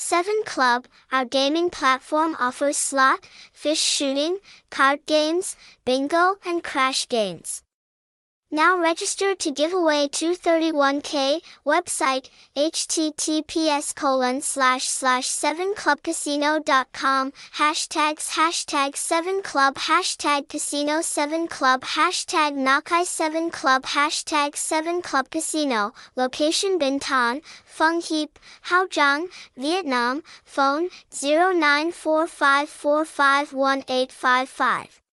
7 Club, our gaming platform offers slot, fish shooting, card games, bingo, and crash games. Now register to give away 231k, website, https colon slash slash 7clubcasino.com, hashtags hashtag 7club hashtag casino 7club hashtag nhacai 7club hashtag 7clubcasino, location Bintan, Phụng Hiệp, Hougang, Vietnam, phone 0945451855.